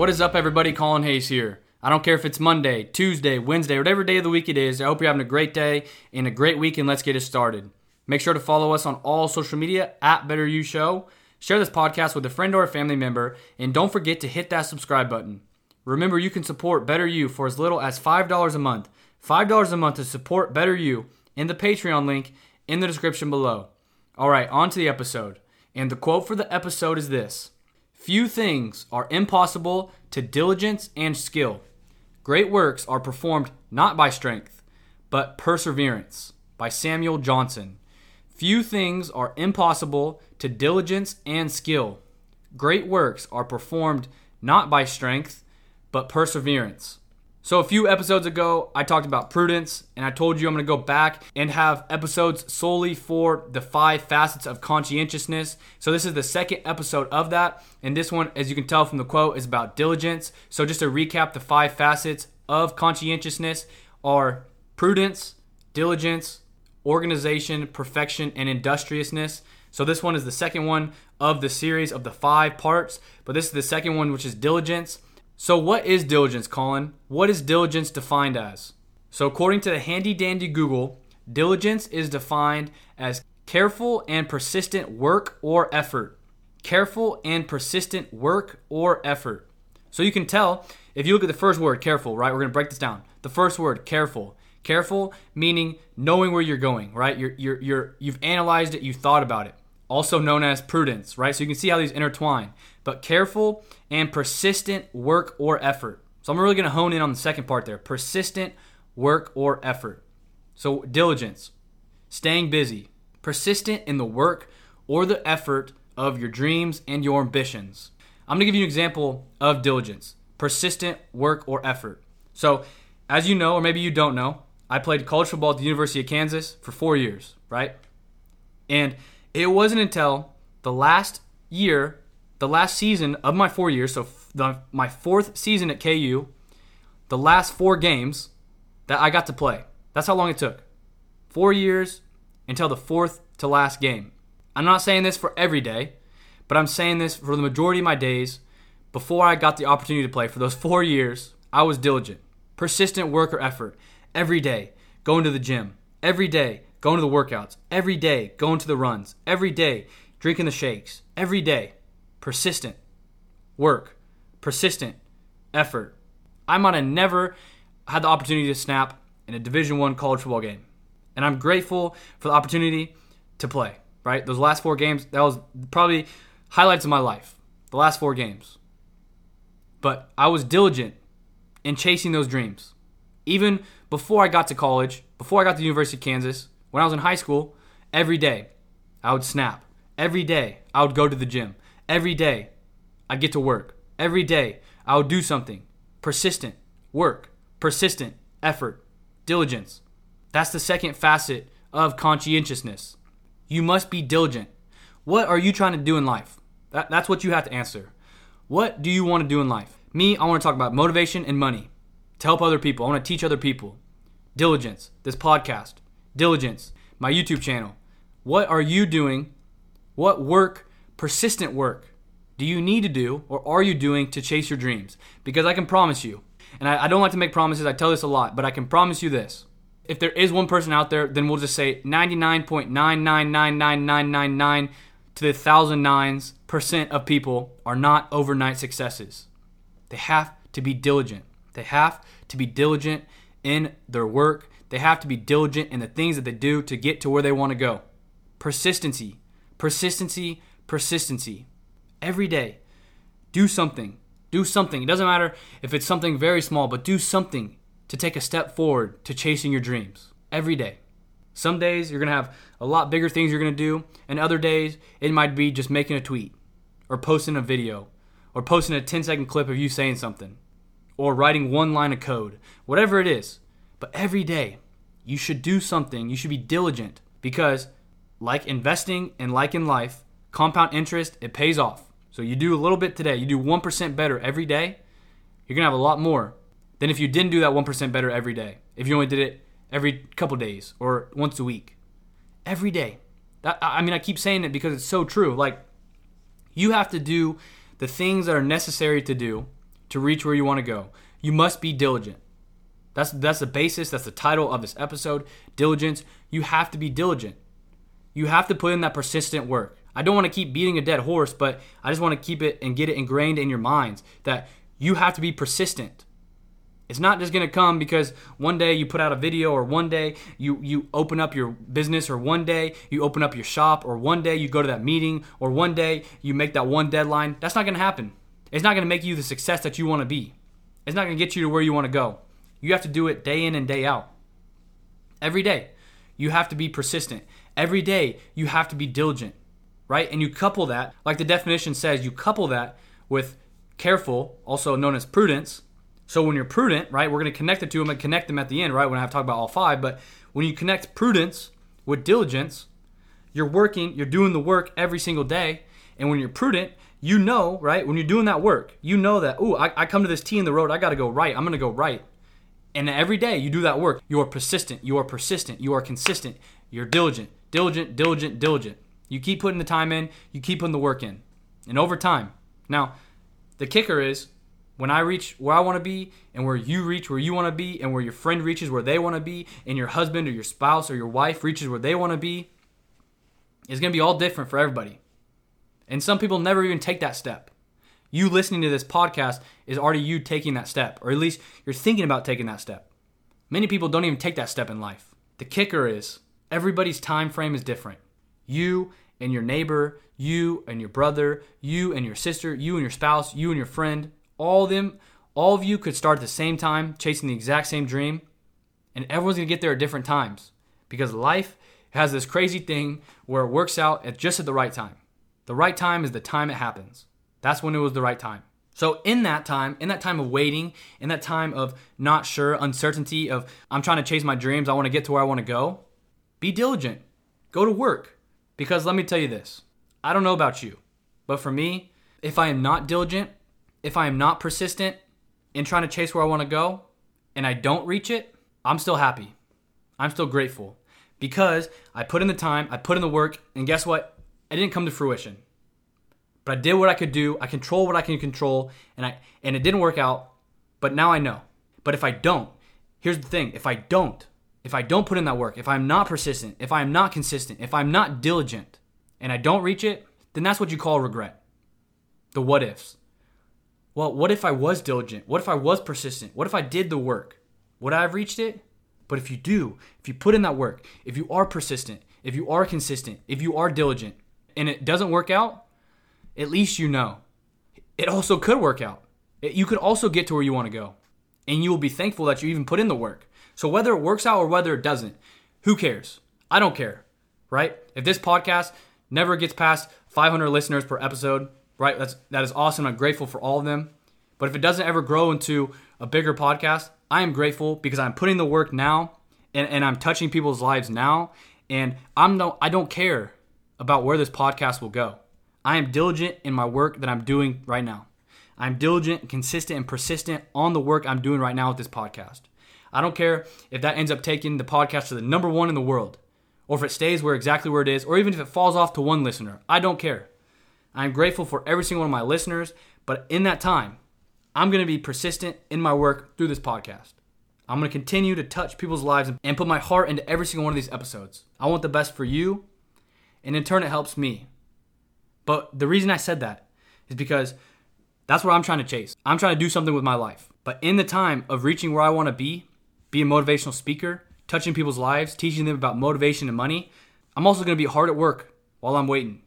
What is up, everybody? Kolin Hayes here. I don't care if it's Monday, Tuesday, Wednesday, whatever day of the week it is. I hope you're having a great day and a great week, and let's get it started. Make sure to follow us on all social media at Better U Show. Share this podcast with a friend or a family member, and don't forget to hit that subscribe button. Remember, you can support Better U for as little as $5 a month. $5 a month to support Better You in the Patreon link in the description below. All right, on to the episode. And the quote for the episode is this Few things are impossible to diligence and skill. Great works are performed not by strength, but perseverance. By Samuel Johnson. Few things are impossible to diligence and skill. Great works are performed not by strength, but perseverance. So, a few episodes ago, I talked about prudence, and I told you I'm going to go back and have episodes solely for the five facets of conscientiousness. So, this is the second episode of that. And this one, as you can tell from the quote, is about diligence. So, just to recap, the five facets of conscientiousness are prudence, diligence, organization, perfection, and industriousness. So, this one is the second one of the series of the five parts, but this is the second one, which is diligence. So, what is diligence, Kolin? What is diligence defined as? So, according to the handy dandy Google, diligence is defined as careful and persistent work or effort. Careful and persistent work or effort. So, you can tell if you look at the first word, careful, right? We're going to break this down. The first word, careful. Careful meaning knowing where you're going, right? You're, you're, you're, you've analyzed it, you've thought about it also known as prudence, right? So you can see how these intertwine. But careful and persistent work or effort. So I'm really going to hone in on the second part there persistent work or effort. So diligence, staying busy, persistent in the work or the effort of your dreams and your ambitions. I'm going to give you an example of diligence, persistent work or effort. So, as you know, or maybe you don't know, I played college football at the University of Kansas for four years, right? And it wasn't until the last year, the last season of my four years, so the, my fourth season at KU, the last four games that I got to play. That's how long it took. Four years until the fourth to last game. I'm not saying this for every day, but I'm saying this for the majority of my days before I got the opportunity to play. For those four years, I was diligent, persistent work or effort every day, going to the gym, every day, going to the workouts, every day going to the runs, every day drinking the shakes, every day. Persistent work, persistent effort. I might have never had the opportunity to snap in a Division One college football game, and I'm grateful for the opportunity to play. Right, those last four games that was probably highlights of my life. The last four games, but I was diligent in chasing those dreams. Even before I got to college, before I got to the University of Kansas, when I was in high school, every day I would snap. Every day I would go to the gym. Every day I'd get to work. Every day I would do something. Persistent work, persistent effort, diligence. That's the second facet of conscientiousness. You must be diligent. What are you trying to do in life? That, that's what you have to answer. What do you want to do in life? Me, I want to talk about motivation and money to help other people. I want to teach other people. Diligence, this podcast, diligence, my YouTube channel. What are you doing? What work, persistent work, do you need to do or are you doing to chase your dreams? Because I can promise you, and I, I don't like to make promises, I tell this a lot, but I can promise you this. If there is one person out there, then we'll just say 99.9999999 to the thousand nines percent of people are not overnight successes. They have to be diligent. They have to be diligent in their work they have to be diligent in the things that they do to get to where they want to go. Persistency, persistency, persistency. Every day, do something. Do something. It doesn't matter if it's something very small, but do something to take a step forward to chasing your dreams. Every day. Some days you're going to have a lot bigger things you're going to do, and other days it might be just making a tweet or posting a video or posting a 10 second clip of you saying something or writing one line of code. Whatever it is, but every day, you should do something. You should be diligent because, like investing and like in life, compound interest, it pays off. So you do a little bit today, you do 1% better every day, you're to have a lot more than if you didn't do that 1% better every day. If you only did it every couple days or once a week. Every day. That, I mean, I keep saying it because it's so true. Like, you have to do the things that are necessary to do to reach where you want to go. You must be diligent. That's that's the basis, that's the title of this episode, diligence. You have to be diligent. You have to put in that persistent work. I don't want to keep beating a dead horse, but I just want to keep it and get it ingrained in your minds that you have to be persistent. It's not just going to come because one day you put out a video or one day you you open up your business or one day you open up your shop or one day you go to that meeting or one day you make that one deadline. That's not going to happen. It's not going to make you the success that you want to be. It's not going to get you to where you want to go. You have to do it day in and day out. Every day, you have to be persistent. Every day, you have to be diligent, right? And you couple that, like the definition says, you couple that with careful, also known as prudence. So when you're prudent, right, we're going to connect the two. Going connect them at the end, right, when I have to talk about all five. But when you connect prudence with diligence, you're working, you're doing the work every single day. And when you're prudent, you know, right, when you're doing that work, you know that, oh, I, I come to this T in the road, I got to go right. I'm going to go right. And every day you do that work, you are persistent, you are persistent, you are consistent, you're diligent, diligent, diligent, diligent. You keep putting the time in, you keep putting the work in. And over time. Now, the kicker is when I reach where I want to be and where you reach where you want to be and where your friend reaches where they want to be and your husband or your spouse or your wife reaches where they want to be, it's going to be all different for everybody. And some people never even take that step you listening to this podcast is already you taking that step, or at least you're thinking about taking that step. Many people don't even take that step in life. The kicker is everybody's time frame is different. You and your neighbor, you and your brother, you and your sister, you and your spouse, you and your friend, all of them, all of you could start at the same time chasing the exact same dream, and everyone's gonna get there at different times because life has this crazy thing where it works out at just at the right time. The right time is the time it happens. That's when it was the right time. So, in that time, in that time of waiting, in that time of not sure, uncertainty of I'm trying to chase my dreams, I want to get to where I want to go, be diligent. Go to work. Because let me tell you this I don't know about you, but for me, if I am not diligent, if I am not persistent in trying to chase where I want to go, and I don't reach it, I'm still happy. I'm still grateful because I put in the time, I put in the work, and guess what? It didn't come to fruition. But I did what I could do. I control what I can control, and I and it didn't work out. But now I know. But if I don't, here's the thing: if I don't, if I don't put in that work, if I'm not persistent, if I'm not consistent, if I'm not diligent, and I don't reach it, then that's what you call regret. The what ifs. Well, what if I was diligent? What if I was persistent? What if I did the work? Would I have reached it? But if you do, if you put in that work, if you are persistent, if you are consistent, if you are diligent, and it doesn't work out, at least you know. It also could work out. It, you could also get to where you want to go. And you will be thankful that you even put in the work. So whether it works out or whether it doesn't, who cares? I don't care, right? If this podcast never gets past 500 listeners per episode, right? That's that is awesome. I'm grateful for all of them. But if it doesn't ever grow into a bigger podcast, I am grateful because I'm putting the work now and, and I'm touching people's lives now. And I'm no I don't care about where this podcast will go. I am diligent in my work that I'm doing right now. I'm diligent, consistent, and persistent on the work I'm doing right now with this podcast. I don't care if that ends up taking the podcast to the number one in the world, or if it stays where exactly where it is, or even if it falls off to one listener. I don't care. I'm grateful for every single one of my listeners, but in that time, I'm going to be persistent in my work through this podcast. I'm going to continue to touch people's lives and put my heart into every single one of these episodes. I want the best for you, and in turn, it helps me. But the reason I said that is because that's what I'm trying to chase. I'm trying to do something with my life. But in the time of reaching where I want to be, be a motivational speaker, touching people's lives, teaching them about motivation and money, I'm also going to be hard at work while I'm waiting,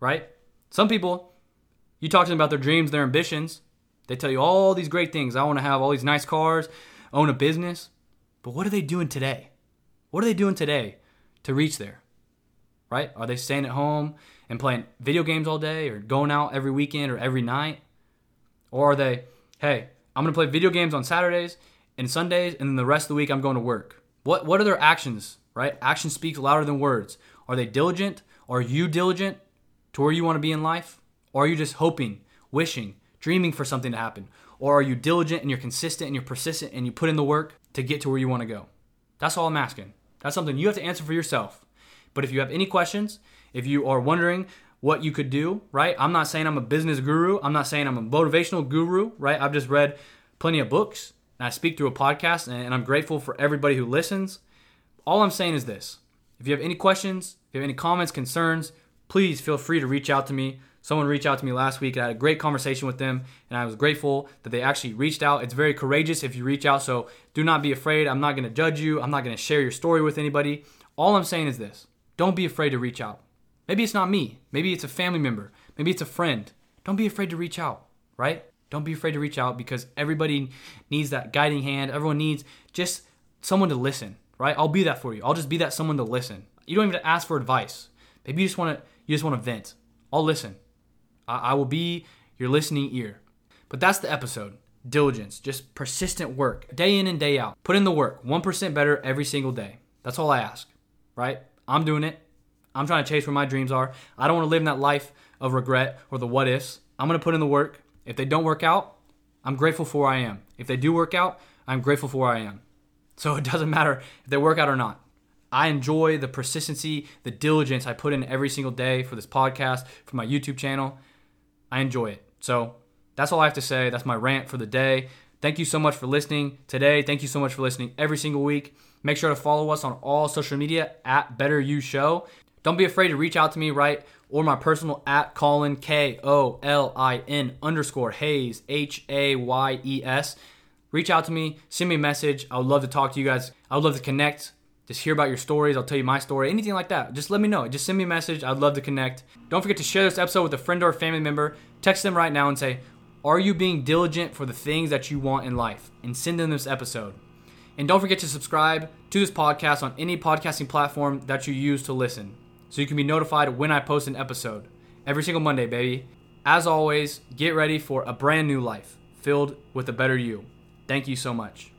right? Some people, you talk to them about their dreams, their ambitions. They tell you all these great things. I want to have all these nice cars, own a business. But what are they doing today? What are they doing today to reach there? Right? Are they staying at home and playing video games all day or going out every weekend or every night? Or are they, hey, I'm going to play video games on Saturdays and Sundays and then the rest of the week I'm going to work? What what are their actions, right? Action speaks louder than words. Are they diligent? Are you diligent to where you want to be in life? Or are you just hoping, wishing, dreaming for something to happen? Or are you diligent and you're consistent and you're persistent and you put in the work to get to where you want to go? That's all I'm asking. That's something you have to answer for yourself. But if you have any questions, if you are wondering what you could do, right? I'm not saying I'm a business guru. I'm not saying I'm a motivational guru, right? I've just read plenty of books and I speak through a podcast and I'm grateful for everybody who listens. All I'm saying is this if you have any questions, if you have any comments, concerns, please feel free to reach out to me. Someone reached out to me last week. I had a great conversation with them, and I was grateful that they actually reached out. It's very courageous if you reach out, so do not be afraid. I'm not going to judge you. I'm not going to share your story with anybody. All I'm saying is this don't be afraid to reach out. Maybe it's not me. Maybe it's a family member. Maybe it's a friend. Don't be afraid to reach out, right? Don't be afraid to reach out because everybody needs that guiding hand. Everyone needs just someone to listen, right? I'll be that for you. I'll just be that someone to listen. You don't even ask for advice. Maybe you just want to you just want to vent. I'll listen. I, I will be your listening ear. But that's the episode. Diligence, just persistent work, day in and day out. Put in the work, 1% better every single day. That's all I ask, right? I'm doing it. I'm trying to chase where my dreams are. I don't want to live in that life of regret or the what ifs. I'm going to put in the work. If they don't work out, I'm grateful for where I am. If they do work out, I'm grateful for where I am. So it doesn't matter if they work out or not. I enjoy the persistency, the diligence I put in every single day for this podcast, for my YouTube channel. I enjoy it. So that's all I have to say. That's my rant for the day. Thank you so much for listening today. Thank you so much for listening every single week. Make sure to follow us on all social media at Better U Show. Don't be afraid to reach out to me, right? Or my personal at Kolin K O L I N underscore Hayes H A Y E S. Reach out to me, send me a message. I would love to talk to you guys. I would love to connect just hear about your stories. I'll tell you my story, anything like that. Just let me know. Just send me a message. I'd love to connect. Don't forget to share this episode with a friend or family member. Text them right now and say, Are you being diligent for the things that you want in life? And send them this episode. And don't forget to subscribe to this podcast on any podcasting platform that you use to listen so you can be notified when I post an episode. Every single Monday, baby. As always, get ready for a brand new life filled with a better you. Thank you so much.